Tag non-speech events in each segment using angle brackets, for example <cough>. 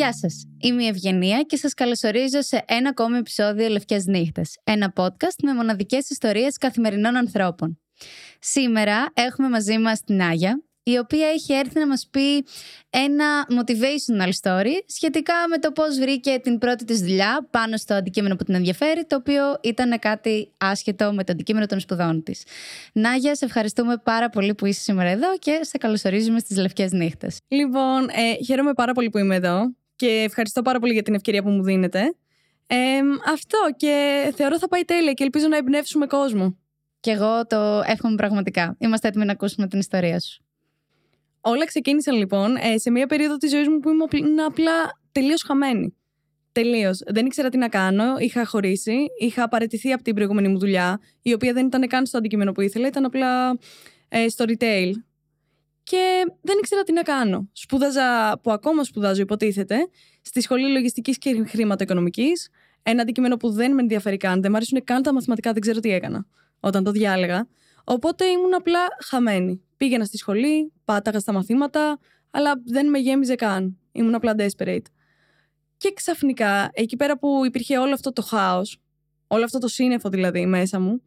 Γεια σας. Είμαι η Ευγενία και σας καλωσορίζω σε ένα ακόμη επεισόδιο Λευκές Νύχτες. Ένα podcast με μοναδικές ιστορίες καθημερινών ανθρώπων. Σήμερα έχουμε μαζί μας την Άγια, η οποία έχει έρθει να μας πει ένα motivational story σχετικά με το πώς βρήκε την πρώτη της δουλειά πάνω στο αντικείμενο που την ενδιαφέρει, το οποίο ήταν κάτι άσχετο με το αντικείμενο των σπουδών της. Νάγια, σε ευχαριστούμε πάρα πολύ που είσαι σήμερα εδώ και σε καλωσορίζουμε στις Λευκές Νύχτες. Λοιπόν, ε, χαίρομαι πάρα πολύ που είμαι εδώ και ευχαριστώ πάρα πολύ για την ευκαιρία που μου δίνετε. Ε, αυτό και θεωρώ θα πάει τέλεια και ελπίζω να εμπνεύσουμε κόσμο. Και εγώ το εύχομαι πραγματικά. Είμαστε έτοιμοι να ακούσουμε την ιστορία σου. Όλα ξεκίνησαν λοιπόν ε, σε μια περίοδο της ζωής μου που ήμουν απλά τελείως χαμένη. Τελείως. Δεν ήξερα τι να κάνω. Είχα χωρίσει. Είχα παραιτηθεί από την προηγούμενη μου δουλειά, η οποία δεν ήταν καν στο αντικείμενο που ήθελα, ήταν απλά ε, στο retail. Και δεν ήξερα τι να κάνω. Σπούδαζα, που ακόμα σπουδάζω, υποτίθεται, στη σχολή λογιστικής και χρηματοοικονομικής. Ένα αντικείμενο που δεν με ενδιαφέρει καν. Δεν μου αρέσουν καν τα μαθηματικά, δεν ξέρω τι έκανα όταν το διάλεγα. Οπότε ήμουν απλά χαμένη. Πήγαινα στη σχολή, πάταγα στα μαθήματα, αλλά δεν με γέμιζε καν. Ήμουν απλά desperate. Και ξαφνικά, εκεί πέρα που υπήρχε όλο αυτό το χάος, όλο αυτό το σύννεφο δηλαδή μέσα μου,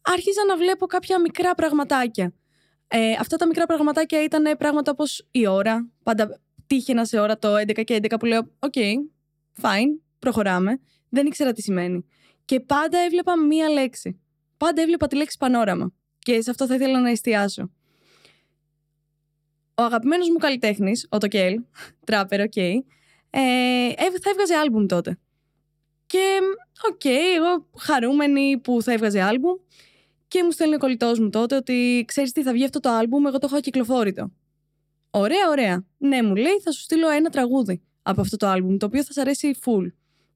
άρχιζα να βλέπω κάποια μικρά πραγματάκια. Ε, αυτά τα μικρά πραγματάκια ήταν πράγματα όπως η ώρα. Πάντα τύχαινα σε ώρα το 11 και 11 που λέω «OK, okay, fine, προχωράμε». Δεν ήξερα τι σημαίνει. Και πάντα έβλεπα μία λέξη. Πάντα έβλεπα τη λέξη πανόραμα. Και σε αυτό θα ήθελα να εστιάσω. Ο αγαπημένος μου καλλιτέχνης, ο Toquel, <laughs> τράπερ, OK, okay, ε, θα έβγαζε άλμπουμ τότε. Και, OK, okay, εγώ χαρούμενη που θα έβγαζε άλμπουμ και μου στέλνει ο κολλητός μου τότε ότι ξέρεις τι θα βγει αυτό το άλμπουμ, εγώ το έχω ακυκλοφόρητο. Ωραία, ωραία. Ναι, μου λέει, θα σου στείλω ένα τραγούδι από αυτό το άλμπουμ, το οποίο θα σου αρέσει full.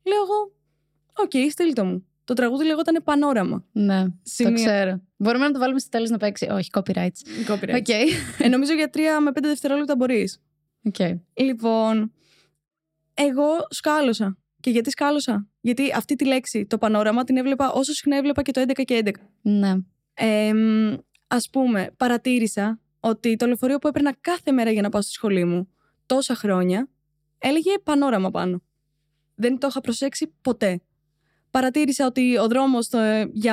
Λέω εγώ, OK, okay, στείλ το μου. Το τραγούδι λεγόταν Πανόραμα. Ναι, Σημεία. το ξέρω. Μπορούμε να το βάλουμε στο τέλος να παίξει. Όχι, copyrights. Copyrights. Okay. ε, νομίζω για τρία με πέντε δευτερόλεπτα μπορείς. Okay. Λοιπόν, εγώ σκάλωσα. Και γιατί σκάλωσα; Γιατί αυτή τη λέξη, το πανόραμα, την έβλεπα όσο συχνά έβλεπα και το 11 και 11. Ναι. Ε, ας πούμε, παρατήρησα ότι το λεωφορείο που έπαιρνα κάθε μέρα για να πάω στη σχολή μου τόσα χρόνια έλεγε πανόραμα πάνω. Δεν το είχα προσέξει ποτέ παρατήρησα ότι ο δρόμος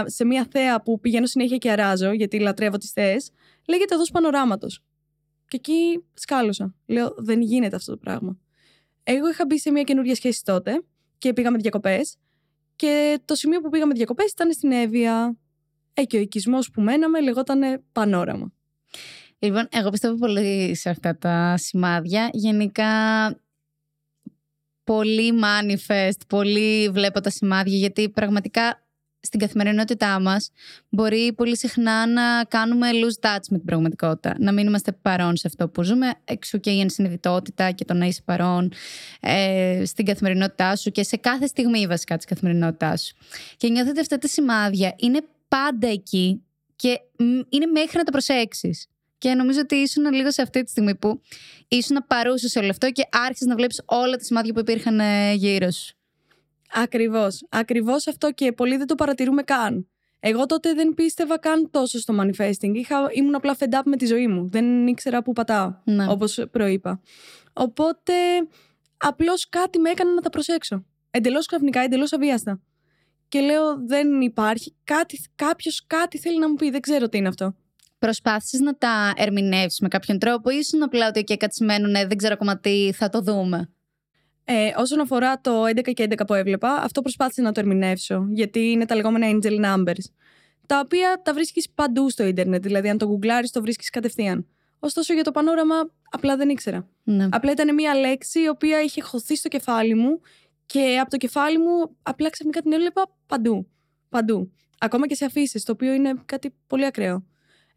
σε μια θέα που πηγαίνω συνέχεια και αράζω, γιατί λατρεύω τις θεές, λέγεται οδός πανοράματος. Και εκεί σκάλωσα. Λέω, δεν γίνεται αυτό το πράγμα. Εγώ είχα μπει σε μια καινούργια σχέση τότε και πήγαμε διακοπές. Και το σημείο που πήγαμε διακοπές ήταν στην Εύβοια. Ε, και ο οικισμός που μέναμε λεγόταν Πανόραμα. Λοιπόν, εγώ πιστεύω πολύ σε αυτά τα σημάδια. Γενικά πολύ manifest, πολύ βλέπω τα σημάδια, γιατί πραγματικά στην καθημερινότητά μας μπορεί πολύ συχνά να κάνουμε lose touch με την πραγματικότητα. Να μην είμαστε παρόν σε αυτό που ζούμε. Εξού και η ενσυνειδητότητα και το να είσαι παρόν ε, στην καθημερινότητά σου και σε κάθε στιγμή βασικά της καθημερινότητάς σου. Και νιώθετε αυτά τα σημάδια είναι πάντα εκεί και είναι μέχρι να το προσέξεις. Και νομίζω ότι ήσουν λίγο σε αυτή τη στιγμή που ήσουν παρούσε σε όλο αυτό και άρχισες να βλέπεις όλα τα σημάδια που υπήρχαν ε, γύρω σου. Ακριβώς. Ακριβώς αυτό και πολλοί δεν το παρατηρούμε καν. Εγώ τότε δεν πίστευα καν τόσο στο manifesting. Είχα, ήμουν απλά fed up με τη ζωή μου. Δεν ήξερα πού πατάω, ναι. όπως προείπα. Οπότε απλώς κάτι με έκανε να τα προσέξω. Εντελώς ξαφνικά, εντελώς αβίαστα. Και λέω, δεν υπάρχει. Κάτι, κάποιος κάτι θέλει να μου πει. Δεν ξέρω τι είναι αυτό. Προσπάθησες να τα ερμηνεύσεις με κάποιον τρόπο ή ήσουν απλά ότι εκεί κατσιμένουν, δεν ξέρω ακόμα τι θα το δούμε. Ε, όσον αφορά το 11 και 11 που έβλεπα, αυτό προσπάθησα να το ερμηνεύσω, γιατί είναι τα λεγόμενα angel numbers, τα οποία τα βρίσκεις παντού στο ίντερνετ, δηλαδή αν το γκουγκλάρεις το βρίσκεις κατευθείαν. Ωστόσο για το πανόραμα απλά δεν ήξερα. Ναι. Απλά ήταν μια λέξη η οποία είχε χωθεί στο κεφάλι μου και από το κεφάλι μου απλά ξαφνικά την έβλεπα παντού. Παντού. Ακόμα και σε αφήσεις, το οποίο είναι κάτι πολύ ακραίο.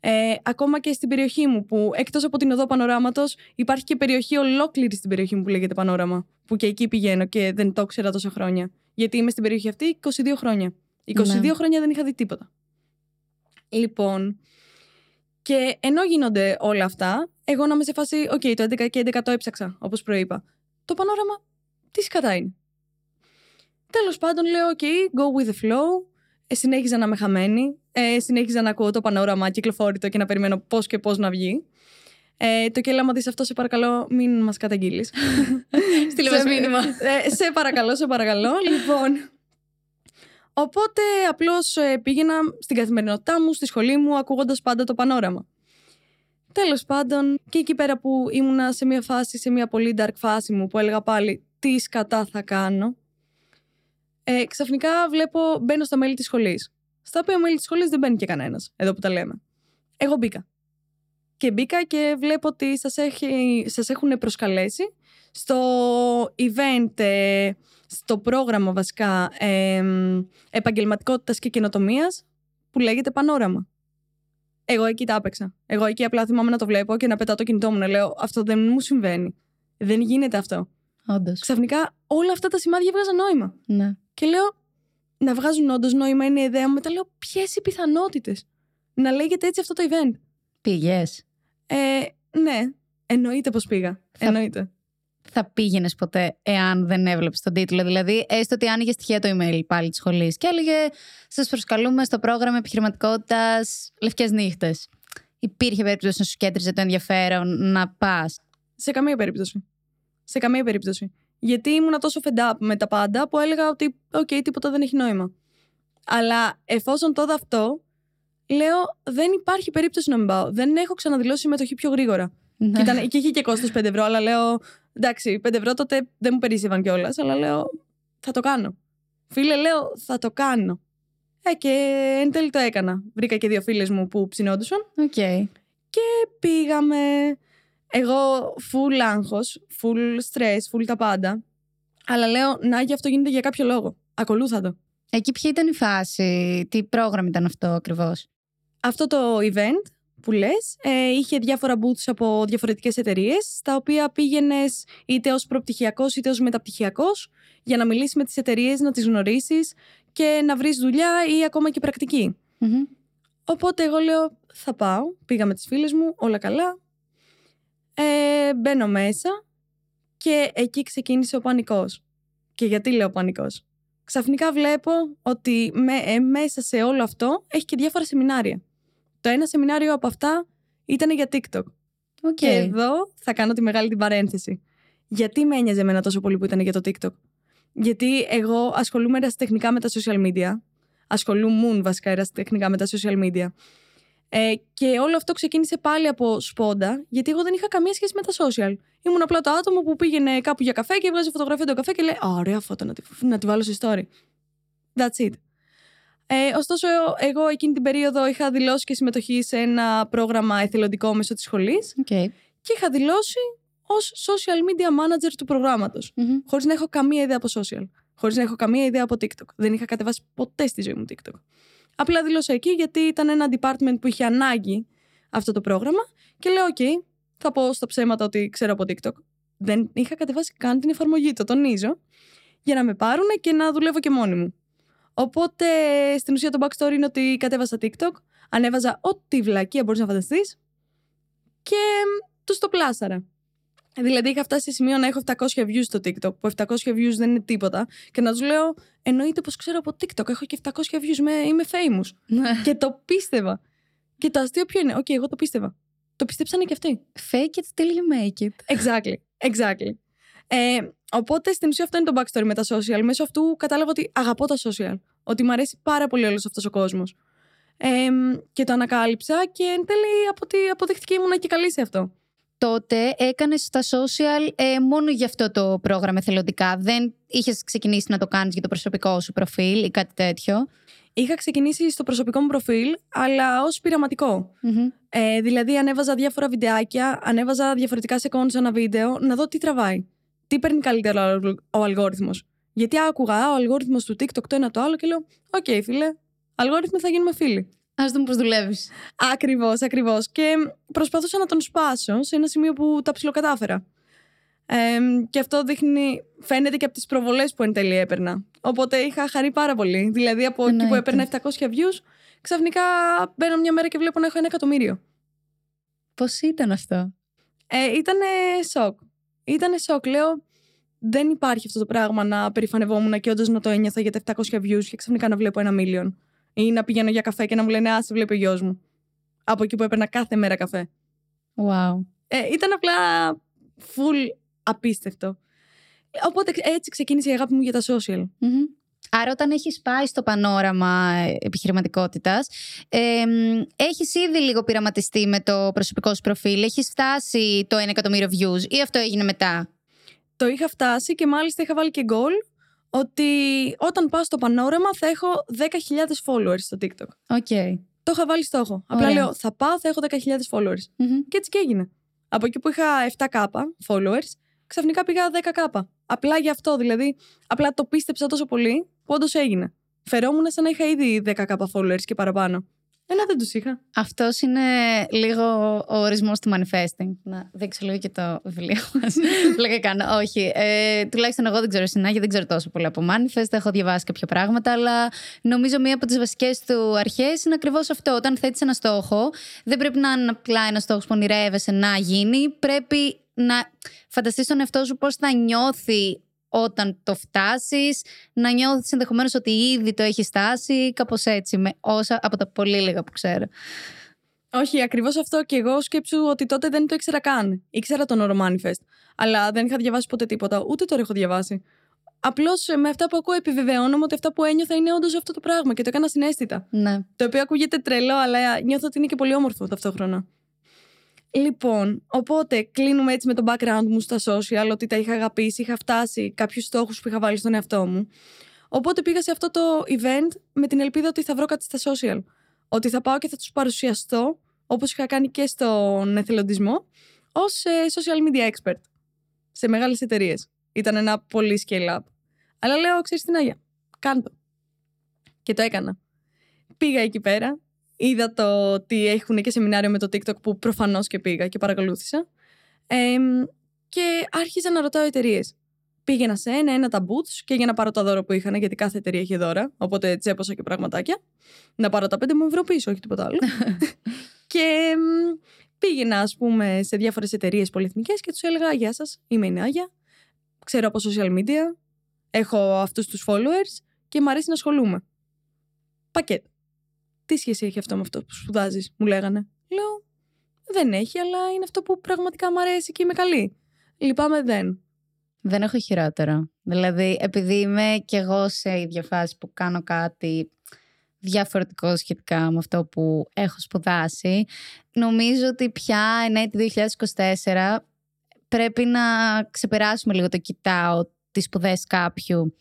Ε, ακόμα και στην περιοχή μου, που εκτός από την οδό Πανοράματος, υπάρχει και περιοχή ολόκληρη στην περιοχή μου που λέγεται Πανόραμα. Που και εκεί πηγαίνω και δεν το ήξερα τόσα χρόνια. Γιατί είμαι στην περιοχή αυτή 22 χρόνια. 22 ναι. χρόνια δεν είχα δει τίποτα. Λοιπόν, και ενώ γίνονται όλα αυτά, εγώ να είμαι σε φάση, οκ, το 11 και 11 το έψαξα, όπως προείπα. Το πανόραμα, τι σκατά είναι. Τέλος πάντων, λέω, OK, go with the flow. Ε, συνέχιζα να είμαι χαμένη. Ε, συνέχιζα να ακούω το πανόραμα ακυκλοφόρητο και να περιμένω πώς και πώς να βγει. Ε, Toquel, άμα δεις αυτό, σε παρακαλώ, μην μας καταγγείλεις. <laughs> Στείλε μας Σε- μήνυμα. Ε, σε παρακαλώ, σε παρακαλώ. <laughs> λοιπόν, οπότε απλώς ε, πήγαινα στην καθημερινότητά μου, στη σχολή μου, ακούγοντας πάντα το πανόραμα. Τέλος πάντων, και εκεί πέρα που ήμουνα σε μια φάση, σε μια πολύ dark φάση μου, που έλεγα πάλι τι σκατά θα κάνω, ε, ξαφνικά βλέπω, μπαίνω στα μέλη της σχολής. Στα οποία μέλη της σχολής δεν μπαίνει και κανένας, εδώ που τα λέμε. Εγώ μπήκα. Και μπήκα και βλέπω ότι σας, έχει, σας έχουν προσκαλέσει στο event, ε, στο πρόγραμμα βασικά ε, επαγγελματικότητας και καινοτομίας που λέγεται Πανόραμα. Εγώ εκεί τα έπαιξα. Εγώ εκεί απλά θυμάμαι να το βλέπω και να πετάω το κινητό μου να λέω αυτό δεν μου συμβαίνει. Δεν γίνεται αυτό. Όντως. Ξαφνικά όλα αυτά τα σημάδια βγάζαν νόημα. Ναι. Και λέω να βγάζουν όντως νόημα είναι η ιδέα μου. Μετά λέω ποιες οι πιθανότητες; Να λέγεται έτσι αυτό το event. Πήγες. Ε, ναι, εννοείται πως πήγα. Θα- Εννοείται. Θα πήγαινες ποτέ εάν δεν έβλεπες τον τίτλο; Δηλαδή, έστω ότι άνοιγες τυχαία το email πάλι της σχολής και έλεγε Σας προσκαλούμε στο πρόγραμμα επιχειρηματικότητας Λευκές Νύχτες. Υπήρχε περίπτωση να σου κέντριζε το ενδιαφέρον να πας; Σε καμία περίπτωση. Σε καμία περίπτωση. Γιατί ήμουνα τόσο fed up με τα πάντα που έλεγα ότι, οκ, τίποτα δεν έχει νόημα. Αλλά εφόσον το είδα αυτό, λέω, δεν υπάρχει περίπτωση να μην πάω. Δεν έχω ξαναδηλώσει συμμετοχή πιο γρήγορα. και, ήταν, και είχε και κόστος 5 ευρώ, αλλά λέω, εντάξει, 5 ευρώ τότε δεν μου περίσσευαν κιόλας, αλλά λέω, θα το κάνω. Φίλε, λέω, θα το κάνω. Ε, και εν τέλει το έκανα. Βρήκα και δύο φίλες μου που ψινόντουσαν Οκ. πήγαμε. Εγώ full άγχος, full stress, full τα πάντα. Αλλά λέω, να γι' αυτό γίνεται για κάποιο λόγο. Ακολούθα το. Εκεί ποια ήταν η φάση, τι πρόγραμμα ήταν αυτό ακριβώς; Αυτό το event που λες ε, είχε διάφορα booths από διαφορετικές εταιρείες στα οποία πήγαινες είτε ως προπτυχιακός είτε ως μεταπτυχιακός για να μιλήσεις με τις εταιρείες, να τις γνωρίσεις και να βρεις δουλειά ή ακόμα και πρακτική. Οπότε εγώ λέω θα πάω, πήγα με τις φίλες μου, όλα καλά. Ε, μπαίνω μέσα και εκεί ξεκίνησε ο πανικός. Και γιατί λέω πανικός; Ξαφνικά βλέπω ότι με, ε, μέσα σε όλο αυτό έχει και διάφορα σεμινάρια. Το ένα σεμινάριο από αυτά ήταν για TikTok. OK. Και εδώ θα κάνω τη μεγάλη την παρένθεση. Γιατί με ένοιαζε εμένα τόσο πολύ που ήταν για το TikTok; Γιατί εγώ ασχολούμαι ερασιτεχνικά με τα social media. Ασχολούμουν βασικά ερασιτεχνικά με τα social media. Ε, και όλο αυτό ξεκίνησε πάλι από σπόντα, γιατί εγώ δεν είχα καμία σχέση με τα social. Ήμουν απλά το άτομο που πήγαινε κάπου για καφέ και έβγαζε φωτογραφία του καφέ και λέει Α, ωραία φώτο να τη, να τη βάλω σε story. That's it. Ε, ωστόσο, εγώ εκείνη την περίοδο είχα δηλώσει και συμμετοχή σε ένα πρόγραμμα εθελοντικό μέσω της σχολής Οκ. και είχα δηλώσει ως social media manager του προγράμματος. Μμμ. Χωρίς να έχω καμία ιδέα από social. Χωρίς να έχω καμία ιδέα από TikTok. Δεν είχα κατεβάσει ποτέ στη ζωή μου TikTok. Απλά δήλωσα εκεί γιατί ήταν ένα department που είχε ανάγκη αυτό το πρόγραμμα και λέω: OK, θα πω στα ψέματα ότι ξέρω από TikTok. Δεν είχα κατεβάσει καν την εφαρμογή, το τονίζω, για να με πάρουν και να δουλεύω και μόνη μου. Οπότε στην ουσία το backstory είναι ότι κατέβασα TikTok, ανέβαζα ό,τι βλακεία μπορείς να φανταστείς και τους το πλάσαρα. Δηλαδή είχα φτάσει σε σημείο να έχω 700 views στο TikTok, που 700 views δεν είναι τίποτα, και να τους λέω: Εννοείται πως ξέρω από TikTok, έχω και 700 views, είμαι, είμαι famous. και το πίστευα. Και το αστείο ποιο είναι, Οκ, εγώ το πίστευα. Το πιστέψανε και αυτοί. Fake it till you make it. Exactly. Exactly. Ε, οπότε στην ουσία αυτό είναι το backstory με τα social. Μέσω αυτού κατάλαβα ότι αγαπώ τα social. Ότι μου αρέσει πάρα πολύ όλος αυτός ο κόσμος. Ε, και το ανακάλυψα και εν τέλει από ότι αποδείχτηκε ήμουν και καλή σε αυτό. Τότε έκανες τα social ε, μόνο για αυτό το πρόγραμμα εθελοντικά. Δεν είχες ξεκινήσει να το κάνεις για το προσωπικό σου προφίλ ή κάτι τέτοιο; Είχα ξεκινήσει στο προσωπικό μου προφίλ, αλλά ως πειραματικό. Μμμ. Ε, δηλαδή, ανέβαζα διάφορα βιντεάκια, ανέβαζα διαφορετικά seconds ένα βίντεο, να δω τι τραβάει. Τι παίρνει καλύτερα ο αλγο- ο αλγόριθμος. Γιατί άκουγα ο αλγόριθμος του TikTok το ένα το άλλο και λέω: Οκ, φίλε, αλγόριθμο θα γίνουμε φίλοι. Ας δούμε πώς δουλεύεις. Ακριβώς, ακριβώς. Και προσπαθούσα να τον σπάσω σε ένα σημείο που τα ψιλοκατάφερα. Ε, και αυτό δείχνει, φαίνεται και από τις προβολές που εν τέλει έπαιρνα. Οπότε είχα χαρεί πάρα πολύ. Δηλαδή από εκεί που Εννοείται. έπαιρνα 700 views, ξαφνικά μπαίνω μια μέρα και βλέπω να έχω ένα εκατομμύριο. Πώς ήταν αυτό; Ε, ήτανε σοκ. Ήτανε σοκ. Λέω, δεν υπάρχει αυτό το πράγμα να περηφανευόμουν και όντως να το ένιωθα για τα 700 views και ξαφνικά να βλέπω ένα million. Ή να πηγαίνω για καφέ και να μου λένε Α, σε βλέπει ο γιος μου. Από εκεί που έπαιρνα κάθε μέρα καφέ. Wow. Ε, ήταν απλά full απίστευτο. Οπότε έτσι ξεκίνησε η αγάπη μου για τα social. Άρα όταν έχεις πάει στο πανόραμα επιχειρηματικότητας, ε, έχεις ήδη λίγο πειραματιστεί με το προσωπικό σου προφίλ, έχεις φτάσει το 1 εκατομμύριο views ή αυτό έγινε μετά; Το είχα φτάσει και μάλιστα είχα βάλει και goal ότι όταν πάω στο πανόραμα θα έχω 10.000 followers στο TikTok. OK. Okay. Το είχα βάλει στόχο. Απλά λέω θα πάω, θα έχω 10.000 followers. Και έτσι και έγινε. Από εκεί που είχα 7k followers, ξαφνικά πήγα 10k. Απλά γι' αυτό δηλαδή. Απλά το πίστεψα τόσο πολύ που όντως έγινε. Φερόμουν σαν να είχα ήδη 10k followers και παραπάνω. Ένα δεν τους είχα. Αυτός είναι λίγο ο ορισμός του manifesting. Να δείξω λίγο και το βιβλίο μας. <laughs> Λέγα κάνω. Όχι. Ε, τουλάχιστον εγώ δεν ξέρω συνάγει, δεν ξέρω τόσο πολύ από manifest. Έχω διαβάσει κάποια πράγματα, αλλά νομίζω μία από τις βασικές του αρχές είναι ακριβώς αυτό. Όταν θέτεις ένα στόχο, δεν πρέπει να είναι απλά ένας στόχος που ονειρεύεσαι να γίνει. Πρέπει να φανταστείς τον εαυτό σου πώς θα νιώθει όταν το φτάσεις, να νιώθεις ενδεχομένως ότι ήδη το έχεις φτάσει, κάπως έτσι, με όσα από τα πολύ λίγα που ξέρω. Όχι, ακριβώς αυτό και εγώ σκέψου ότι τότε δεν το ήξερα καν. Ήξερα τον όρο Manifest. Αλλά δεν είχα διαβάσει ποτέ τίποτα, ούτε τώρα έχω διαβάσει. Απλώς με αυτά που ακούω επιβεβαιώνομαι ότι αυτά που ένιωθα είναι όντως αυτό το πράγμα και το έκανα συνέστητα. Ναι. Το οποίο ακούγεται τρελό, αλλά νιώθω ότι είναι και πολύ όμορφο ταυτόχρονα. Λοιπόν, οπότε κλείνουμε έτσι με το background μου στα social, ότι τα είχα αγαπήσει, είχα φτάσει κάποιους στόχους που είχα βάλει στον εαυτό μου. Οπότε πήγα σε αυτό το event με την ελπίδα ότι θα βρω κάτι στα social. Ότι θα πάω και θα τους παρουσιαστώ, όπως είχα κάνει και στον εθελοντισμό, ως ε, social media expert σε μεγάλες εταιρείες. Ήταν ένα πολύ scale up. Αλλά λέω, ξέρεις την Άγια, κάντο. Και το έκανα. Πήγα εκεί πέρα, είδα το ότι έχουν και σεμινάριο με το TikTok που προφανώς και πήγα και παρακολούθησα. και άρχιζα να ρωτάω εταιρείες. Πήγαινα σε ένα, ένα τα boots και για να πάρω τα δώρα που είχαν, γιατί κάθε εταιρεία είχε δώρα. Οπότε τσέπωσα και πραγματάκια. Να πάρω τα πέντε μου ευρώ πίσω, όχι τίποτα άλλο. <laughs> και πήγαινα, ας πούμε, σε διάφορες εταιρείες πολυεθνικές και τους έλεγα: Γεια σας, είμαι η Νάγια. Ξέρω από social media. Έχω αυτούς τους followers και μου αρέσει να ασχολούμαι. Πακέτο. Τι σχέση έχει αυτό με αυτό που σπουδάζεις, μου λέγανε. Λέω, δεν έχει, αλλά είναι αυτό που πραγματικά μου αρέσει και είμαι καλή. Λυπάμαι, δεν. Δεν έχω χειρότερο. Δηλαδή, επειδή είμαι κι εγώ σε ίδια φάση που κάνω κάτι διαφορετικό σχετικά με αυτό που έχω σπουδάσει, νομίζω ότι πια εν 2024 πρέπει να ξεπεράσουμε λίγο το κοιτάω τις σπουδές κάποιου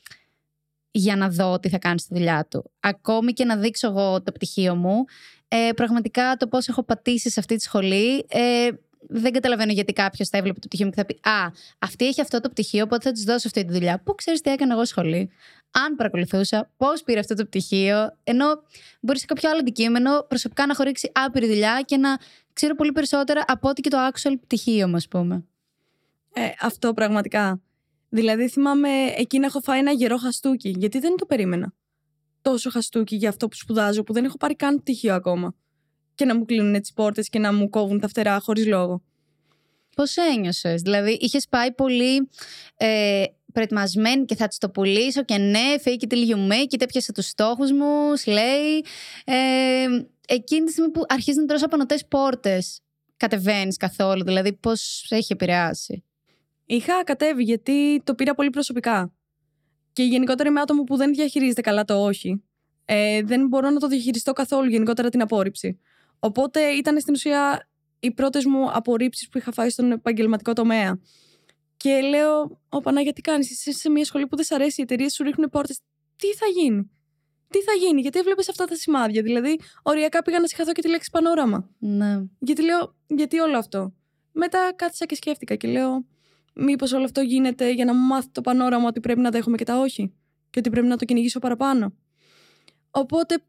για να δω τι θα κάνει στη δουλειά του. Ακόμη και να δείξω εγώ το πτυχίο μου, ε, πραγματικά το πώς έχω πατήσει σε αυτή τη σχολή, ε, δεν καταλαβαίνω γιατί κάποιος θα έβλεπε το πτυχίο μου και θα πει Α, αυτή έχει αυτό το πτυχίο, οπότε θα της δώσω αυτή τη δουλειά. Πού ξέρεις τι έκανα εγώ σχολή. Αν παρακολουθούσα, πώς πήρε αυτό το πτυχίο, ενώ μπορεί σε κάποιο άλλο αντικείμενο προσωπικά να χωρίξει άπειρη δουλειά και να ξέρω πολύ περισσότερα από ό,τι και το actual πτυχίο μου, ας πούμε. Ε, αυτό πραγματικά. Δηλαδή θυμάμαι εκεί να έχω φάει ένα γερό χαστούκι, γιατί δεν το περίμενα. Τόσο χαστούκι για αυτό που σπουδάζω, που δεν έχω πάρει καν πτυχίο ακόμα. Και να μου κλείνουν τι πόρτες και να μου κόβουν τα φτερά χωρίς λόγο. Πώς ένιωσες, Δηλαδή, είχες πάει πολύ ε, προετοιμασμένη και θα της το πουλήσω και ναι, fake it till you make it, έπιασα τους στόχους μου, slay. Ε, εκείνη τη στιγμή που αρχίζει να τρώσει απανοτέ πόρτες, κατεβαίνεις καθόλου. Δηλαδή, πώς έχει επηρεάσει; Είχα κατέβει γιατί το πήρα πολύ προσωπικά. Και γενικότερα είμαι άτομο που δεν διαχειρίζεται καλά το όχι. Ε, δεν μπορώ να το διαχειριστώ καθόλου γενικότερα την απόρριψη. Οπότε ήταν στην ουσία οι πρώτες μου απορρίψεις που είχα φάει στον επαγγελματικό τομέα. Και λέω, Ω Πανά, τι κάνεις, είσαι σε μια σχολή που δεν σ' αρέσει, οι εταιρείες σου ρίχνουν πόρτες. Τι θα γίνει, Τι θα γίνει, Γιατί έβλεπε αυτά τα σημάδια; Δηλαδή, οριακά πήγα να συγχαθώ και τη λέξη πανόραμα. Ναι. Γιατί λέω, Γιατί όλο αυτό; Μετά κάθισα και σκέφτηκα και λέω, Μήπως όλο αυτό γίνεται για να μου μάθει το πανόραμα ότι πρέπει να δέχομαι και τα όχι. Και ότι πρέπει να το κυνηγήσω παραπάνω. Οπότε,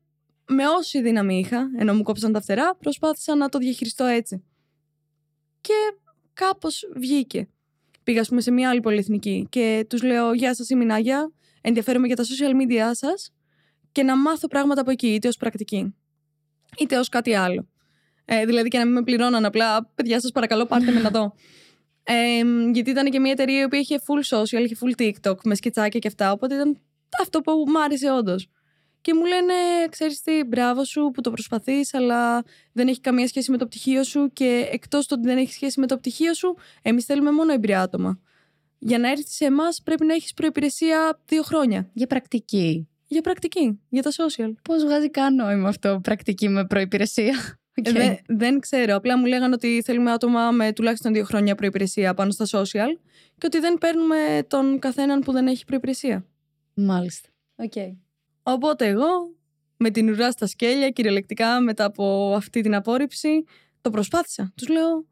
με όση δύναμη είχα, ενώ μου κόψαν τα φτερά, προσπάθησα να το διαχειριστώ έτσι. Και κάπως βγήκε. Πήγα, ας πούμε, σε μια άλλη πολυεθνική και τους λέω: Γεια σας, είμαι η Νάγια. Ενδιαφέρομαι για τα social media σας και να μάθω πράγματα από εκεί, είτε ως πρακτική, είτε ως κάτι άλλο. Ε, δηλαδή και να μην με πληρώναν απλά, παιδιά, σας παρακαλώ, πάρτε με να δω. <laughs> Ε, γιατί ήταν και μια εταιρεία η οποία είχε full social, είχε full TikTok με σκετσάκια και αυτά. Οπότε ήταν αυτό που μου άρεσε όντως. Και και μου λένε, ξέρεις τι, μπράβο σου που το προσπαθείς, αλλά δεν έχει καμία σχέση με το πτυχίο σου και εκτός το ότι δεν έχει σχέση με το πτυχίο σου, εμείς θέλουμε μόνο εμπειρία άτομα. Για να έρθεις σε εμάς πρέπει να έχεις προϋπηρεσία δύο χρόνια. Για πρακτική. Για πρακτική, για τα social. Πώς βγάζει καν νόημα αυτό, πρακτική με προπηρεσία. Ε, δε- δεν ξέρω. Απλά μου λέγανε ότι θέλουμε άτομα με τουλάχιστον δύο χρόνια προπηρεσία πάνω στα social και ότι δεν παίρνουμε τον καθέναν που δεν έχει προπηρεσία. Μάλιστα. Okay. Οπότε εγώ, με την ουρά στα σκέλια, κυριολεκτικά μετά από αυτή την απόρριψη, το προσπάθησα. Τους λέω,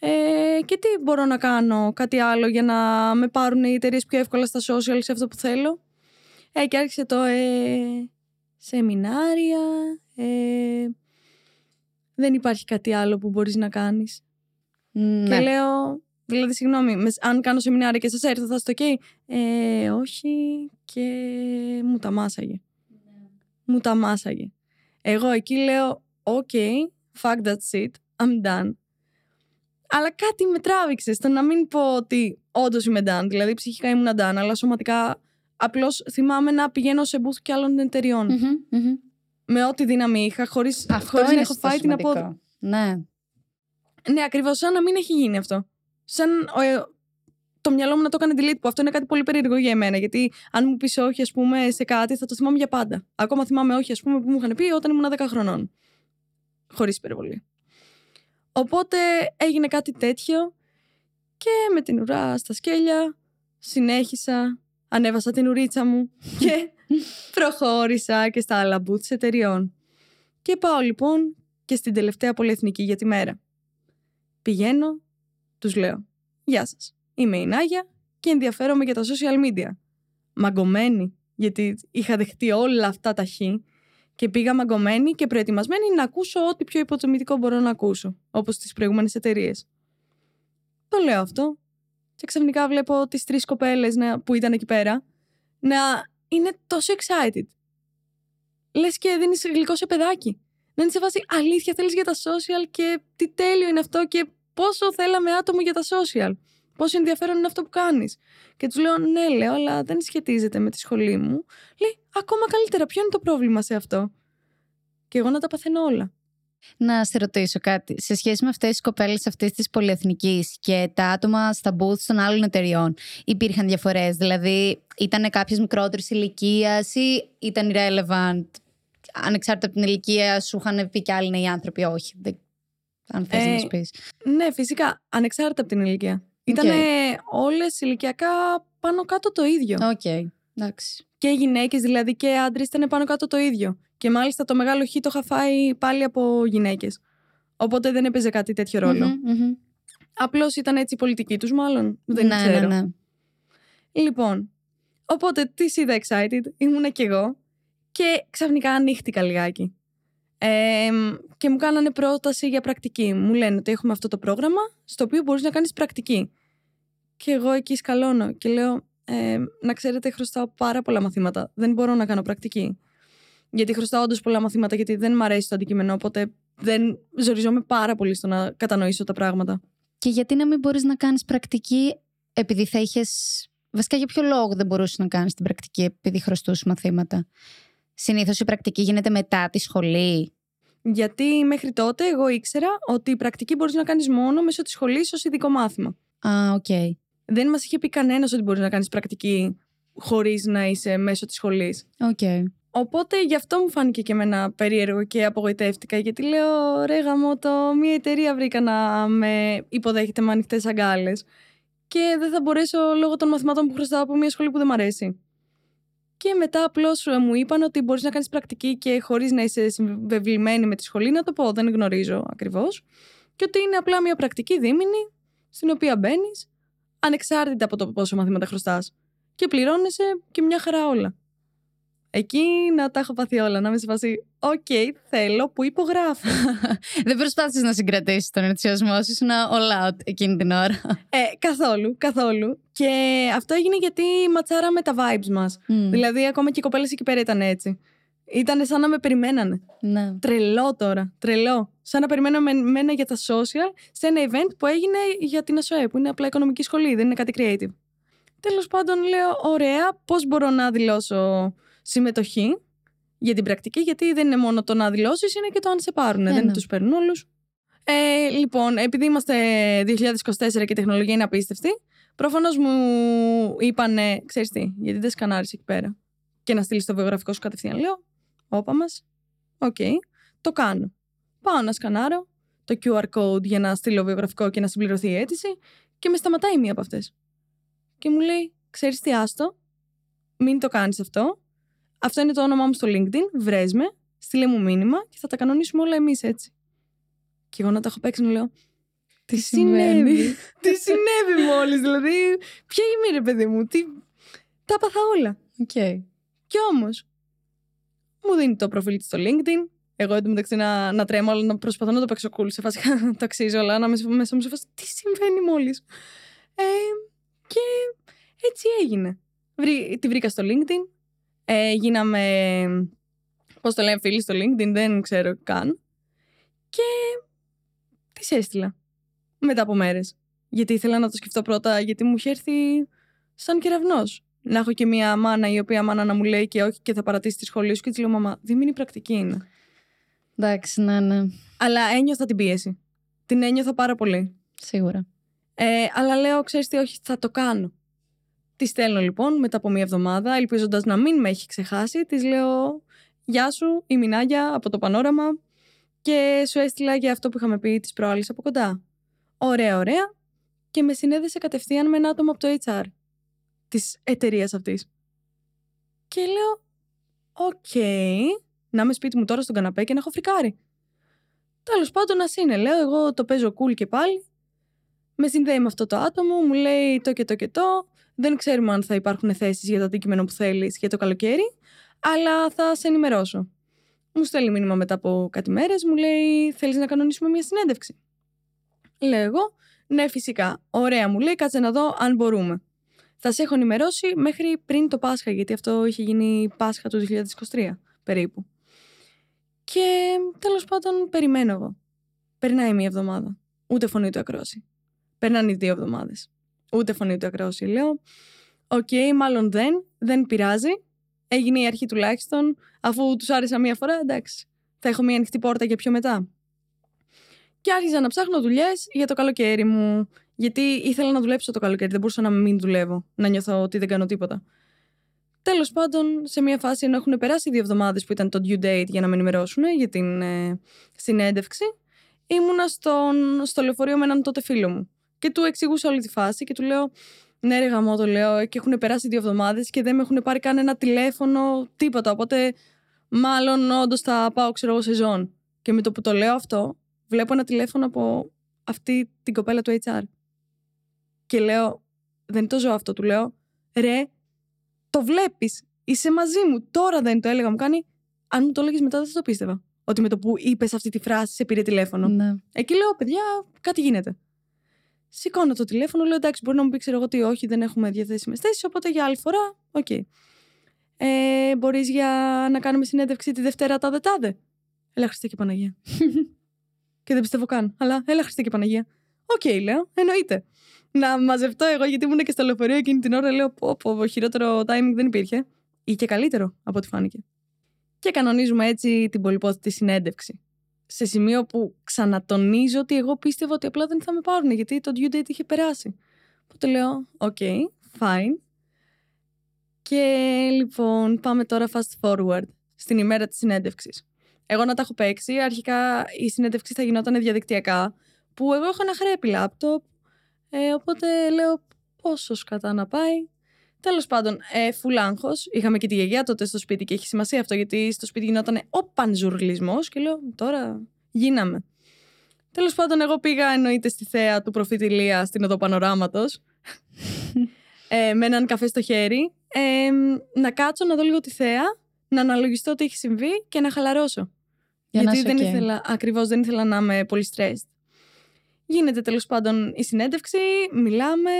ε, και τι μπορώ να κάνω κάτι άλλο για να με πάρουν οι εταιρείες πιο εύκολα στα social σε αυτό που θέλω; Ε, και άρχισε το ε, σεμινάρια, ε, δεν υπάρχει κάτι άλλο που μπορείς να κάνεις. Ναι. Και λέω, δηλαδή συγγνώμη, με- αν κάνω σεμινάρια και σας έρθω θα είστε ok; Ε, όχι και μου τα μάσαγε. Μου τα μάσαγε. Εγώ εκεί λέω, ok, fuck that shit, I'm done. Αλλά κάτι με τράβηξε στο να μην πω ότι όντως είμαι done. Δηλαδή ψυχικά ήμουν done, αλλά σωματικά απλώς θυμάμαι να πηγαίνω σε booth και άλλων εταιριών. Μμμ, μμμ. Με ό,τι δύναμη είχα, χωρί Αυτό να είναι έχω στο φάει την σημαντικό. απόδοση. Ναι. Ναι, ακριβώς. Σαν να μην έχει γίνει αυτό. Σαν ε, το μυαλό μου να το έκανε delete, που αυτό είναι κάτι πολύ περίεργο για εμένα. Γιατί αν μου πεις όχι, ας πούμε, σε κάτι, θα το θυμάμαι για πάντα. Ακόμα θυμάμαι όχι, ας πούμε, που μου είχαν πει όταν ήμουν 10 χρονών. Χωρίς υπερβολή. Οπότε έγινε κάτι τέτοιο και με την ουρά στα σκέλια συνέχισα, ανέβασα την ουρίτσα μου και προχώρησα και στα άλλα booths εταιριών. Και πάω λοιπόν και στην τελευταία πολυεθνική για τη μέρα. Πηγαίνω, τους λέω «Γεια σας, είμαι η Νάγια και ενδιαφέρομαι για τα social media». Μαγκωμένη, γιατί είχα δεχτεί όλα αυτά τα χ και πήγα μαγκωμένη και προετοιμασμένη να ακούσω ό,τι πιο υποτιμητικό μπορώ να ακούσω, όπως στις προηγούμενες εταιρείες. Το λέω αυτό και ξαφνικά βλέπω τις τρεις κοπέλες να- που ήταν εκεί πέρα να είναι τόσο excited. Λες και δίνεις γλυκό σε παιδάκι να είναι σε φάση αλήθεια θέλεις για τα social και τι τέλειο είναι αυτό και πόσο θέλαμε άτομο για τα social. Πόσο ενδιαφέρον είναι αυτό που κάνεις. Και τους λέω ναι λέω αλλά δεν σχετίζεται με τη σχολή μου. Λέει ακόμα καλύτερα ποιο είναι το πρόβλημα σε αυτό; Και εγώ να τα παθαίνω όλα. Να σε ρωτήσω κάτι. Σε σχέση με αυτές τις κοπέλες αυτής της πολυεθνικής και τα άτομα στα booths των άλλων εταιριών, υπήρχαν διαφορές; Δηλαδή, ήταν κάποιες μικρότερη ηλικίας ή ήταν irrelevant. Ανεξάρτητα από την ηλικία, σου είχαν πει κι άλλοι νέοι άνθρωποι, όχι. Δεν... Αν θες Ε, να μας πεις. Ναι φυσικά ανεξάρτητα από την ηλικία. Ήταν όλες ηλικιακά πάνω κάτω το ίδιο. Οκ. Εντάξει. Και γυναίκες δηλαδή και άντρες ήταν πάνω κάτω το ίδιο. Και μάλιστα το μεγάλο χ το είχα φάει πάλι από γυναίκες. Οπότε δεν έπαιζε κάτι τέτοιο ρόλο. Μμμ, μμμ. Απλώς ήταν έτσι η πολιτική τους, μάλλον. Δεν ναι, ξέρω. ναι, ναι. Λοιπόν, οπότε τις είδα excited, ήμουνα κι εγώ και ξαφνικά ανοίχτηκα λιγάκι. Ε, και μου κάνανε πρόταση για πρακτική. Μου λένε ότι έχουμε αυτό το πρόγραμμα στο οποίο μπορείς να κάνεις πρακτική. Και εγώ εκεί σκαλώνω και λέω, ε, να ξέρετε χρωστάω πάρα πολλά μαθήματα. Δεν μπορώ να κάνω πρακτική. Γιατί χρωστάω όντως πολλά μαθήματα γιατί δεν μ' αρέσει το αντικείμενο, οπότε δεν ζοριζόμαι πάρα πολύ στο να κατανοήσω τα πράγματα. Και γιατί να μην μπορείς να κάνεις πρακτική επειδή θα είχες. Βασικά, για ποιο λόγο δεν μπορούσες να κάνεις την πρακτική επειδή χρωστούσες μαθήματα; Συνήθως η πρακτική γίνεται μετά τη σχολή. Γιατί μέχρι τότε εγώ ήξερα ότι η πρακτική μπορείς να κάνεις μόνο μέσω της σχολής ως ειδικό μάθημα. Α, οκ. Δεν μας είχε πει κανένας ότι μπορείς να κάνεις πρακτική χωρίς να είσαι μέσω της σχολής. Οκ. Οπότε γι' αυτό μου φάνηκε και εμένα περίεργο και απογοητεύτηκα. Γιατί λέω, ρε γαμώτο, μια εταιρεία βρήκα να με υποδέχεται με ανοιχτές αγκάλες. Και δεν θα μπορέσω λόγω των μαθημάτων που χρωστάω από μια σχολή που δεν μ' αρέσει. Και μετά απλώς μου είπαν ότι μπορείς να κάνεις πρακτική και χωρίς να είσαι συμβεβλημένη με τη σχολή. Να το πω, δεν γνωρίζω ακριβώς. Και ότι είναι απλά μια πρακτική δίμηνη στην οποία μπαίνεις ανεξάρτητα από το πόσο μαθήματα χρωστάς. Και πληρώνεσαι και μια χαρά όλα. Εκεί να τα έχω πάθει όλα, να είμαι σε φάση, οκ, θέλω που υπογράφω. <laughs> δεν προσπάθησες να συγκρατήσεις τον ενθουσιασμό σου, ήσουν all out εκείνη την ώρα. ε, καθόλου, καθόλου. Και αυτό έγινε γιατί ματσάραμε τα vibes μας. Μμ, Δηλαδή, ακόμα και οι κοπέλες εκεί πέρα ήταν έτσι. Ήταν σαν να με περιμένανε. Ναι. Τρελό τώρα, τρελό. Σαν να περιμέναμε μένα για τα social σε ένα event που έγινε για την ΑΣΟΕ, που είναι απλά οικονομική σχολή, δεν είναι κάτι creative. Τέλος πάντων, λέω, ωραία, πώς μπορώ να δηλώσω συμμετοχή Για την πρακτική, γιατί δεν είναι μόνο το να δηλώσεις, είναι και το αν σε πάρουν. Ε, δεν ναι. τους παίρνουν όλους. Ε, λοιπόν, επειδή είμαστε 2024 και η τεχνολογία είναι απίστευτη, προφανώς μου είπανε, ξέρεις τι, γιατί δεν σκανάρεις εκεί πέρα. Και να στείλεις το βιογραφικό σου κατευθείαν. Λέω, όπα μας. Οκ, το κάνω. Πάω να σκανάρω το QR code για να στείλω βιογραφικό και να συμπληρωθεί η αίτηση και με σταματάει μία από αυτές. Και μου λέει, ξέρεις τι, άστο, μην το κάνεις αυτό. Αυτό είναι το όνομά μου στο LinkedIn. Βρες με, στείλε μου μήνυμα και θα τα κανονίσουμε όλα εμείς έτσι. Και εγώ να τα έχω παίξει να λέω. Τι συμβαίνει;» συνέβη; <laughs> τι συνέβη μόλις. Δηλαδή, ποια είμαι ρε παιδί μου. Τι... Τα έπαθα όλα. Οκ. Κι όμως, μου δίνει το προφίλ της στο LinkedIn. Εγώ εντωμεταξύ να, να τρέμω, αλλά να προσπαθώ να το παίξω cool. Σε φάση <laughs> το αξίζω, αλλά να μέσα, μέσα μου σε φάση τι συμβαίνει μόλις; Ε, και έτσι έγινε. Βρή, τη βρήκα στο LinkedIn. Ε, γίναμε. Πώς το λένε, φίλοι στο LinkedIn, δεν ξέρω καν. Και της έστειλα. Μετά από μέρες. Γιατί ήθελα να το σκεφτώ πρώτα, γιατί μου είχε έρθει σαν κεραυνός. Να έχω και μία μάνα η οποία μάνα να μου λέει και όχι και θα παρατήσει τη σχολή σου και της λέω Μαμά, δίμηνη πρακτική είναι. Εντάξει, ναι, ναι. Αλλά ένιωθα την πίεση. Την ένιωθα πάρα πολύ. Σίγουρα. Ε, αλλά λέω, ξέρεις τι, όχι, θα το κάνω. Τη στέλνω λοιπόν μετά από μία εβδομάδα, ελπίζοντας να μην με έχει ξεχάσει. Της λέω, Γεια σου, η Μινάγια από το Πανόραμα και σου έστειλα για αυτό που είχαμε πει τη προάλλη από κοντά. Ωραία, ωραία. Και με συνέδεσε κατευθείαν με ένα άτομο από το HR της εταιρείας αυτής. Και λέω, Οκ, να είμαι σπίτι μου τώρα στον καναπέ και να έχω φρικάρει. Τέλος πάντων, ας είναι, λέω, εγώ το παίζω cool και πάλι. Με συνδέει με αυτό το άτομο, μου λέει το και το και το. Δεν ξέρουμε αν θα υπάρχουν θέσεις για το αντικείμενο που θέλεις για το καλοκαίρι, αλλά θα σε ενημερώσω. Μου στέλνει μήνυμα μετά από κάτι μέρες, μου λέει: Θέλεις να κανονίσουμε μια συνέντευξη; Λέω εγώ: Ναι, φυσικά. Ωραία, μου λέει: Κάτσε να δω αν μπορούμε. Θα σε έχω ενημερώσει μέχρι πριν το Πάσχα, γιατί αυτό είχε γίνει Πάσχα του 2023 περίπου. Και τέλος πάντων περιμένω εγώ. Περνάει μία εβδομάδα. Ούτε φωνή ούτε ακρόαση. Περνάνε οι δύο εβδομάδες. Ούτε φωνή ούτε ακρόαση. Λέω, Οκ, μάλλον δεν, δεν πειράζει. Έγινε η αρχή τουλάχιστον. Αφού τους άρεσα μία φορά, εντάξει. Θα έχω μία ανοιχτή πόρτα για πιο μετά. Και άρχιζα να ψάχνω δουλειές για το καλοκαίρι μου. Γιατί ήθελα να δουλέψω το καλοκαίρι. Δεν μπορούσα να μην δουλεύω. Να νιώθω ότι δεν κάνω τίποτα. Τέλος πάντων, σε μια φάση ενώ έχουν περάσει δύο εβδομάδες που ήταν το due date για να με ενημερώσουν για την ε, συνέντευξη, ήμουνα στον, στο λεωφορείο με έναν τότε φίλο μου. Και του εξηγούσα όλη τη φάση και του λέω: Ναι, ρε γαμό, το λέω, και έχουν περάσει δύο εβδομάδες και δεν με έχουν πάρει καν ένα τηλέφωνο, τίποτα. Οπότε, μάλλον όντως θα πάω, ξέρω εγώ, σεζόν. Και με το που το λέω αυτό, βλέπω ένα τηλέφωνο από αυτή την κοπέλα του HR. Και λέω: Δεν το ζω αυτό, του λέω. Ρε, το βλέπεις. Είσαι μαζί μου. Τώρα δεν το έλεγα. Μου κάνει. Αν μου το έλεγες μετά, δεν θα το πίστευα. Ότι με το που είπες αυτή τη φράση, σε πήρε τηλέφωνο. Ναι. Εκεί λέω, παιδιά, κάτι γίνεται. Σηκώνω το τηλέφωνο, λέω εντάξει, μπορεί να μου πει, ξέρω εγώ ότι όχι, δεν έχουμε διαθέσιμες θέσεις. Οπότε για άλλη φορά, οκ. Ε, μπορείς για να κάνουμε συνέντευξη τη Δευτέρα τάδε τάδε. Έλα Χριστέ και Παναγία. <laughs> και δεν πιστεύω καν. Αλλά έλα Χριστέ και Παναγία. Οκ, λέω, εννοείται. Να μαζευτώ εγώ, γιατί ήμουν και στο λεωφορείο εκείνη την ώρα, λέω, πω, πω, χειρότερο timing δεν υπήρχε. Ή και καλύτερο, από ό,τι φάνηκε. Και κανονίζουμε έτσι την πολυπόθητη συνέντευξη. Σε σημείο που ξανατονίζω ότι εγώ πίστευα ότι απλά δεν θα με πάρουν, γιατί το due date είχε περάσει. Οπότε λέω, ok, fine. Και λοιπόν, πάμε τώρα fast forward στην ημέρα της συνέντευξης. Εγώ να τα έχω παίξει, αρχικά η συνέντευξη θα γινόταν διαδικτυακά, που εγώ έχω ένα χρέπι λάπτοπ, ε, οπότε λέω πώς σκατά να πάει. Τέλος πάντων, ε, φουλ άγχος. Είχαμε και τη γιαγιά τότε στο σπίτι και έχει σημασία αυτό γιατί στο σπίτι γινόταν ο πανζουρλισμός και λέω τώρα γίναμε. Τέλος πάντων, εγώ πήγα εννοείται στη θέα του Προφήτη Ηλία στην οδό Πανοράματος. <laughs> ε, με έναν καφέ στο χέρι. Ε, να κάτσω να δω λίγο τη θέα, να αναλογιστώ τι έχει συμβεί και να χαλαρώσω. Για να γιατί είσαι δεν οκ. ήθελα, ακριβώς δεν ήθελα να είμαι πολύ stressed. Γίνεται τέλος πάντων η συνέντευξη, μιλάμε.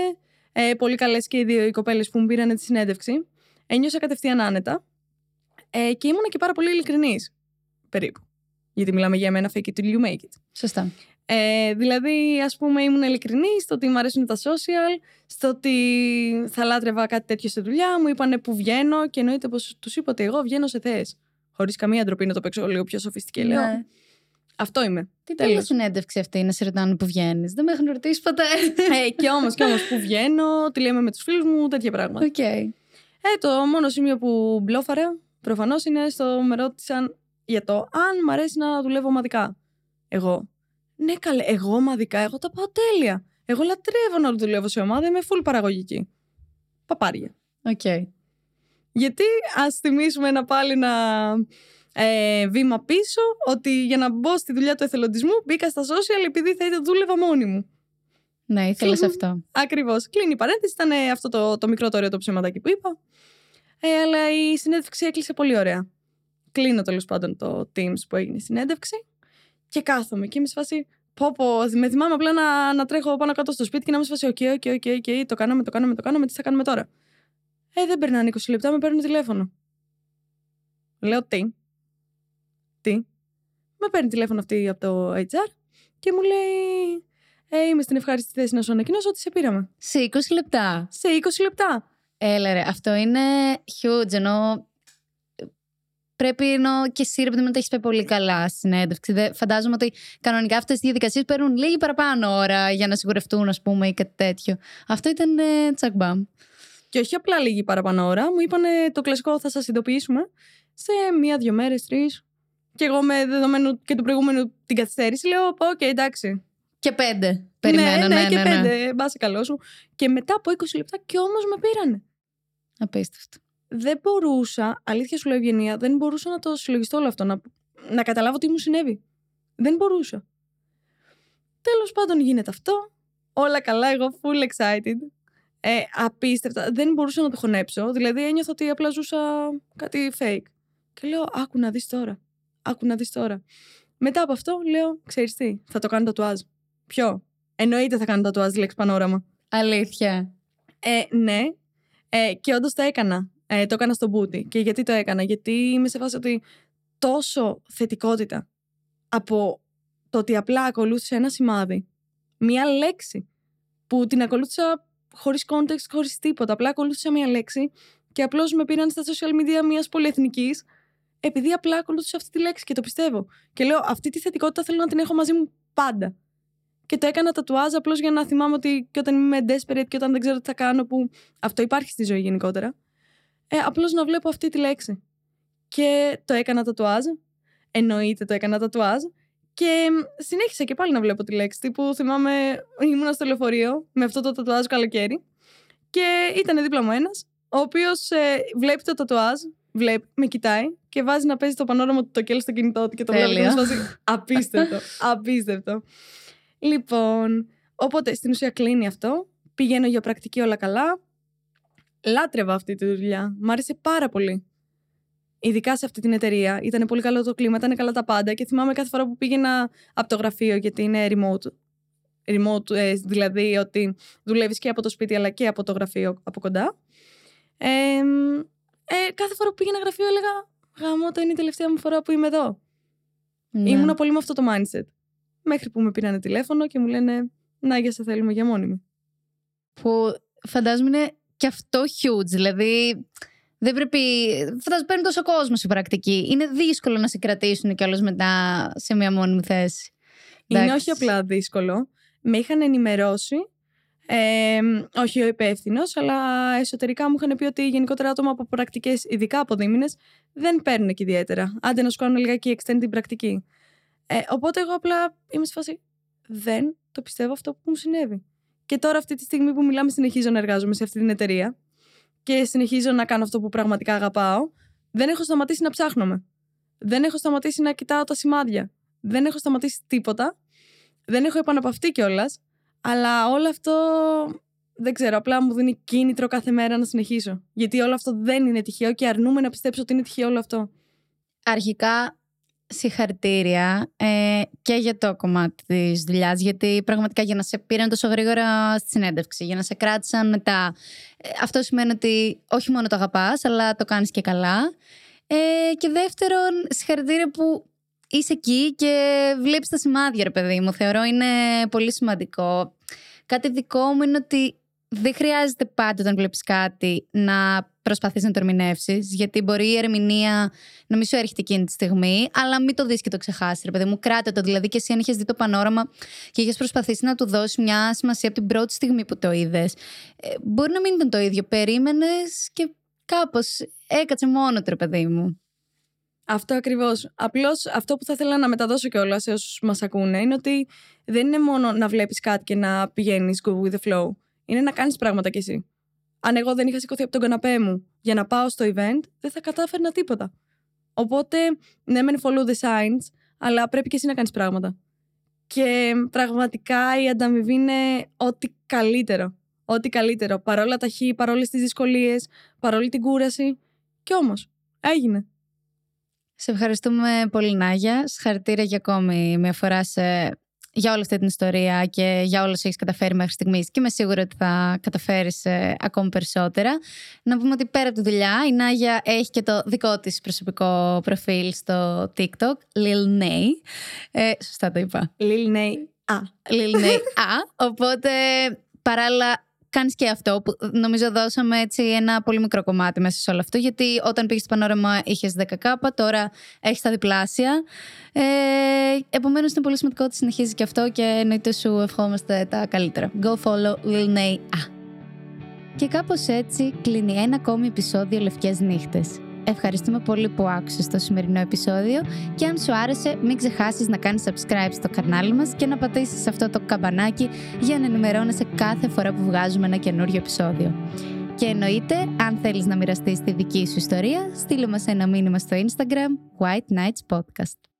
Ε, πολύ καλές και οι δύο οι κοπέλες που μου πήραν τη συνέντευξη. Ένιωσα κατευθείαν άνετα. Ε, και ήμουν και πάρα πολύ ειλικρινής. Περίπου. Γιατί μιλάμε για εμένα fake it till you make it. Σωστά. Ε, δηλαδή, ας πούμε, ήμουν ειλικρινής στο ότι μου αρέσουν τα social, στο ότι θα λάτρευα κάτι τέτοιο στη δουλειά. Μου είπανε που βγαίνω και εννοείται πως τους είπα ότι εγώ βγαίνω σε θέσει. Χωρίς καμία ντροπή να το παίξω λίγο πιο σοφιστικέ. Λέω, Ναι. Αυτό είμαι. Τι Τέλος. τέλος συνέντευξη αυτή να σε ρωτάνε που βγαίνεις. Δεν με έχουν ρωτήσει ποτέ. ε, και όμως, και όμως που βγαίνω, τι λέμε με τους φίλους μου, τέτοια πράγματα. Οκ. Ε, το μόνο σημείο που μπλόφαρα προφανώς είναι στο με ρώτησαν για το αν μ' αρέσει να δουλεύω ομαδικά. Εγώ. Ναι, καλέ, εγώ ομαδικά, εγώ τα πάω τέλεια. Εγώ λατρεύω να δουλεύω σε ομάδα, είμαι full παραγωγική. Παπάρια. Οκ. Γιατί ας θυμίσουμε ένα πάλι ένα ε, βήμα πίσω ότι για να μπω στη δουλειά του εθελοντισμού μπήκα στα social επειδή θα ήταν δούλευα μόνη μου. Ναι, ήθελες Κλείνει. αυτό. Ακριβώς. Κλείνει η παρένθεση. Ήταν ε, αυτό το, το μικρό το ωραίο το ψηματάκι που είπα. Ε, αλλά η συνέντευξη έκλεισε πολύ ωραία. Κλείνω τέλος πάντων το Teams που έγινε η συνέντευξη και κάθομαι και είμαι σε φάση. Πω, πω, με θυμάμαι απλά να, να τρέχω πάνω κάτω στο σπίτι και να είμαι σε φάση. Ok, ok, ok, ok, το κάναμε, το κάναμε, το κάναμε. Τι θα κάνουμε τώρα. Ε, δεν περνάνε 20 λεπτά, με παίρνουν τηλέφωνο. Λέω τι. Τι; Με παίρνει τηλέφωνο αυτή από το HR και μου λέει. Ε, είμαι στην ευχάριστη θέση να σου ανακοινώσω ότι σε πήραμε. Σε 20 λεπτά. Σε 20 λεπτά. Έλα ρε, αυτό είναι huge, ενώ πρέπει ενώ και εσύ ρε παιδί μου τα έχεις πάει πολύ καλά στη συνέντευξη. Δεν, φαντάζομαι ότι κανονικά αυτές οι διαδικασίες παίρνουν λίγη παραπάνω ώρα για να σιγουρευτούν, ας πούμε, ή κάτι τέτοιο. Αυτό ήταν ε, τσακ μπαμ. Και όχι απλά λίγη παραπάνω ώρα, μου είπαν το κλασικό θα σας ειδοποιήσουμε σε μία-δύο μέρες, τρεις. Και εγώ με δεδομένου και του προηγούμενου την καθυστέρηση λέω: Οκ, εντάξει. Και πέντε. Περιμένω, ναι, ναι, και ναι. πέντε. Μπα σε καλό σου. Και μετά από 20 λεπτά κι όμως με πήρανε. Απίστευτο. Δεν μπορούσα, αλήθεια σου λέω Ευγενία, δεν μπορούσα να το συλλογιστώ όλο αυτό. Να, να καταλάβω τι μου συνέβη. Δεν μπορούσα. Τέλος πάντων γίνεται αυτό. Όλα καλά, εγώ full excited. Ε, απίστευτα. Δεν μπορούσα να το χωνέψω. Δηλαδή ένιωθα ότι απλά ζούσα κάτι fake. Και λέω, άκου να δεις τώρα. Άκου να δεις τώρα. Μετά από αυτό λέω, ξέρεις τι, θα το κάνω τατουάζ. Ποιο; Εννοείται θα κάνω τατουάζ λέξη πανόραμα. Αλήθεια. Ε, ναι. Ε, και όντως το έκανα. Ε, το έκανα στο μπούτι. Και γιατί το έκανα, Γιατί είμαι σε φάση ότι τόσο θετικότητα από το ότι απλά ακολούθησα ένα σημάδι, μία λέξη που την ακολούθησα χωρίς context, χωρίς τίποτα. Απλά ακολούθησα μία λέξη και απλώς με πήραν στα social media μιας πολυεθνικής επειδή απλά ακολούθησα αυτή τη λέξη και το πιστεύω. Και λέω, αυτή τη θετικότητα θέλω να την έχω μαζί μου πάντα. Και το έκανα τατουάζ απλώς για να θυμάμαι ότι και όταν είμαι desperate και όταν δεν ξέρω τι θα κάνω, που αυτό υπάρχει στη ζωή γενικότερα, ε, απλώς να βλέπω αυτή τη λέξη. Και το έκανα τατουάζ. Εννοείται το έκανα τατουάζ. Και μ, συνέχισα και πάλι να βλέπω τη λέξη. Που θυμάμαι, ήμουνα στο λεωφορείο με αυτό το τατουάζ καλοκαίρι. Και ήταν δίπλα μου ένας, ο οποίος βλέπει το τατουάζ, βλέπει, με κοιτάει και βάζει να παίζει το πανόραμα του το κέλ στο κινητό του και το βλέπει. και Τέλεια. μου φάση, Απίστευτο. <laughs> απίστευτο. Λοιπόν, οπότε στην ουσία κλείνει αυτό. Πηγαίνω για πρακτική όλα καλά. Λάτρευα αυτή τη δουλειά. Μ' άρεσε πάρα πολύ. Ειδικά σε αυτή την εταιρεία. Ήταν πολύ καλό το κλίμα, ήταν καλά τα πάντα. Και θυμάμαι κάθε φορά που πήγαινα από το γραφείο, γιατί είναι remote. Remote, ε, δηλαδή ότι δουλεύεις και από το σπίτι αλλά και από το γραφείο από κοντά. Ε, ε, κάθε φορά που πήγαινα γραφείο έλεγα «Γαμώ, το είναι η τελευταία μου φορά που είμαι εδώ». Ναι. Ήμουνα πολύ με αυτό το mindset. Μέχρι που με πήρανε τηλέφωνο και μου λένε «Να, για σε θέλουμε για μόνιμη». Που φαντάζομαι είναι και αυτό huge. Δηλαδή, δεν πρέπει. Φαντάζομαι παίρνει τόσο κόσμο η πρακτική. Είναι δύσκολο να σε κρατήσουν κιόλας μετά σε μια μόνιμη θέση. Είναι Εντάξει. όχι απλά δύσκολο. Με είχαν ενημερώσει, ε, όχι ο υπεύθυνος, αλλά εσωτερικά μου είχαν πει ότι γενικότερα άτομα από πρακτικές, ειδικά από δίμηνες, δεν παίρνουν και ιδιαίτερα. Άντε να σου κάνουν λιγάκι extend την πρακτική. Ε, οπότε εγώ απλά είμαι σε φάση. Δεν το πιστεύω αυτό που μου συνέβη. Και τώρα, αυτή τη στιγμή που μιλάμε, συνεχίζω να εργάζομαι σε αυτή την εταιρεία και συνεχίζω να κάνω αυτό που πραγματικά αγαπάω. Δεν έχω σταματήσει να ψάχνομαι. Δεν έχω σταματήσει να κοιτάω τα σημάδια. Δεν έχω σταματήσει τίποτα. Δεν έχω επαναπαυτεί κιόλας. Αλλά όλο αυτό δεν ξέρω. Απλά μου δίνει κίνητρο κάθε μέρα να συνεχίσω. Γιατί όλο αυτό δεν είναι τυχαίο και αρνούμε να πιστέψω ότι είναι τυχαίο όλο αυτό. Αρχικά, συγχαρητήρια ε, και για το κομμάτι της δουλειάς. Γιατί πραγματικά για να σε πήραν τόσο γρήγορα στη συνέντευξη, για να σε κράτησαν μετά. ε, αυτό σημαίνει ότι όχι μόνο το αγαπάς, αλλά το κάνεις και καλά. Ε, και δεύτερον, συγχαρητήρια που είσαι εκεί και βλέπεις τα σημάδια, ρε παιδί μου. Θεωρώ είναι πολύ σημαντικό. Κάτι δικό μου είναι ότι δεν χρειάζεται πάντα όταν βλέπεις κάτι να προσπαθείς να το ερμηνεύσεις, γιατί μπορεί η ερμηνεία να μην σου έρχεται εκείνη τη στιγμή, αλλά μην το δεις και το ξεχάσεις. Ρε παιδί μου, κράτε το. Δηλαδή και εσύ, αν είχες δει το πανόραμα και είχες προσπαθήσει να του δώσεις μια σημασία από την πρώτη στιγμή που το είδες, ε, μπορεί να μην ήταν το ίδιο. Περίμενες και κάπως έκατσε μόνος του, ρε παιδί μου. Αυτό ακριβώς. Απλώς αυτό που θα ήθελα να μεταδώσω κιόλας σε όσους μας ακούνε είναι ότι δεν είναι μόνο να βλέπεις κάτι και να πηγαίνεις go with the flow. Είναι να κάνεις πράγματα κι εσύ. Αν εγώ δεν είχα σηκωθεί από τον καναπέ μου για να πάω στο event, δεν θα κατάφερνα τίποτα. Οπότε, ναι, μεν follow the signs, αλλά πρέπει και εσύ να κάνεις πράγματα. Και πραγματικά η ανταμοιβή είναι ό,τι καλύτερο. Ό,τι καλύτερο. Παρόλα τα χ, παρόλες τις δυσκολίες, παρόλη την κούραση. Κι όμως, έγινε. Σε ευχαριστούμε πολύ, Νάγια. Συγχαρητήρια για ακόμη μια φορά σε... για όλη αυτή την ιστορία και για όλα όσα έχεις καταφέρει μέχρι στιγμής. Και είμαι σίγουρη ότι θα καταφέρεις ε, ακόμη περισσότερα. Να πούμε ότι πέρα από τη δουλειά, η Νάγια έχει και το δικό της προσωπικό προφίλ στο TikTok, Lil Nay. Ε, σωστά το είπα. Lil Nay Α. Lil Nay Α. Οπότε παράλληλα κάνεις και αυτό που νομίζω δώσαμε έτσι ένα πολύ μικρό κομμάτι μέσα σε όλο αυτό. Γιατί όταν πήγες στο πανόραμα είχες 10 κάπα, τώρα έχεις τα διπλάσια. Ε, Επομένως είναι πολύ σημαντικό ότι συνεχίζεις και αυτό και εννοείται σου ευχόμαστε τα καλύτερα. Go follow Lil Nay. Α. Και κάπως έτσι κλείνει ένα ακόμη επεισόδιο Λευκές Νύχτες. Ευχαριστούμε πολύ που άκουσες το σημερινό επεισόδιο και αν σου άρεσε μην ξεχάσεις να κάνεις subscribe στο κανάλι μας και να πατήσεις αυτό το καμπανάκι για να ενημερώνεσαι κάθε φορά που βγάζουμε ένα καινούριο επεισόδιο. Και εννοείται, αν θέλεις να μοιραστείς τη δική σου ιστορία, στείλε μας ένα μήνυμα στο Instagram White Nights Podcast.